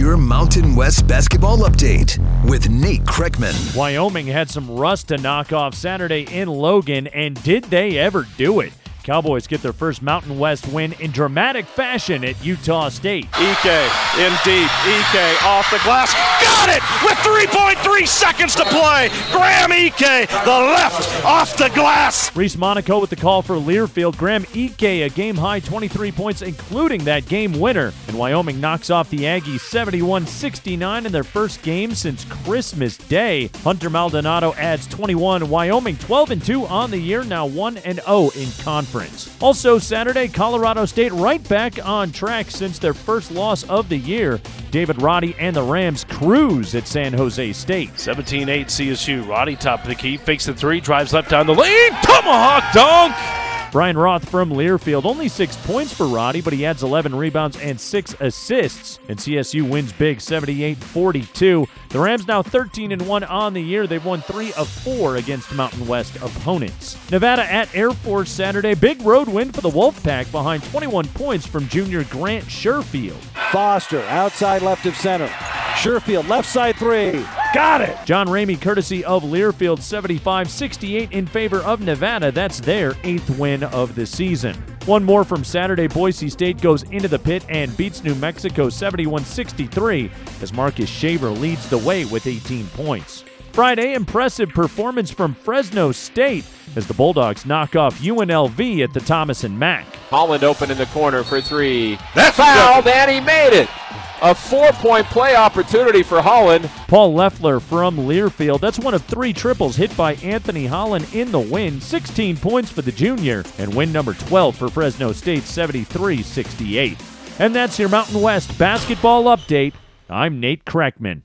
your Mountain West basketball update with Nate Kreckman. Wyoming had some rust to knock off Saturday in Logan, and did they ever do it? Cowboys get their first Mountain West win in dramatic fashion at Utah State. Ike in deep. Ike off the glass. Got it with 3.3 seconds to play. Graham Ike, the left off the glass. Reese Monaco with the call for Learfield. Graham Ike, a game high 23 points, including that game winner. And Wyoming knocks off the Aggies 71 69 in their first game since Christmas Day. Hunter Maldonado adds 21. Wyoming 12 and 2 on the year, now 1 and 0 in conference. Also, Saturday, Colorado State right back on track since their first loss of the year. David Roddy and the Rams cruise at San Jose State. 17 8 CSU. Roddy top of the key. Fakes the three. Drives left down the lane. Tomahawk dunk. Brian Roth from Learfield, only six points for Roddy, but he adds 11 rebounds and six assists. And CSU wins big 78 42. The Rams now 13 and 1 on the year. They've won three of four against Mountain West opponents. Nevada at Air Force Saturday. Big road win for the Wolfpack behind 21 points from junior Grant Sherfield. Foster outside left of center. Sherfield left side three. Got it. John Ramey, courtesy of Learfield, 75 68 in favor of Nevada. That's their eighth win of the season. One more from Saturday. Boise State goes into the pit and beats New Mexico 71 63 as Marcus Shaver leads the way with 18 points. Friday, impressive performance from Fresno State as the Bulldogs knock off UNLV at the Thomas and Mack. Holland open in the corner for three. That's fouled, and he made it. A four-point play opportunity for Holland. Paul Loeffler from Learfield. That's one of three triples hit by Anthony Holland in the win. 16 points for the junior, and win number 12 for Fresno State, 73 68. And that's your Mountain West basketball update. I'm Nate Kreckman.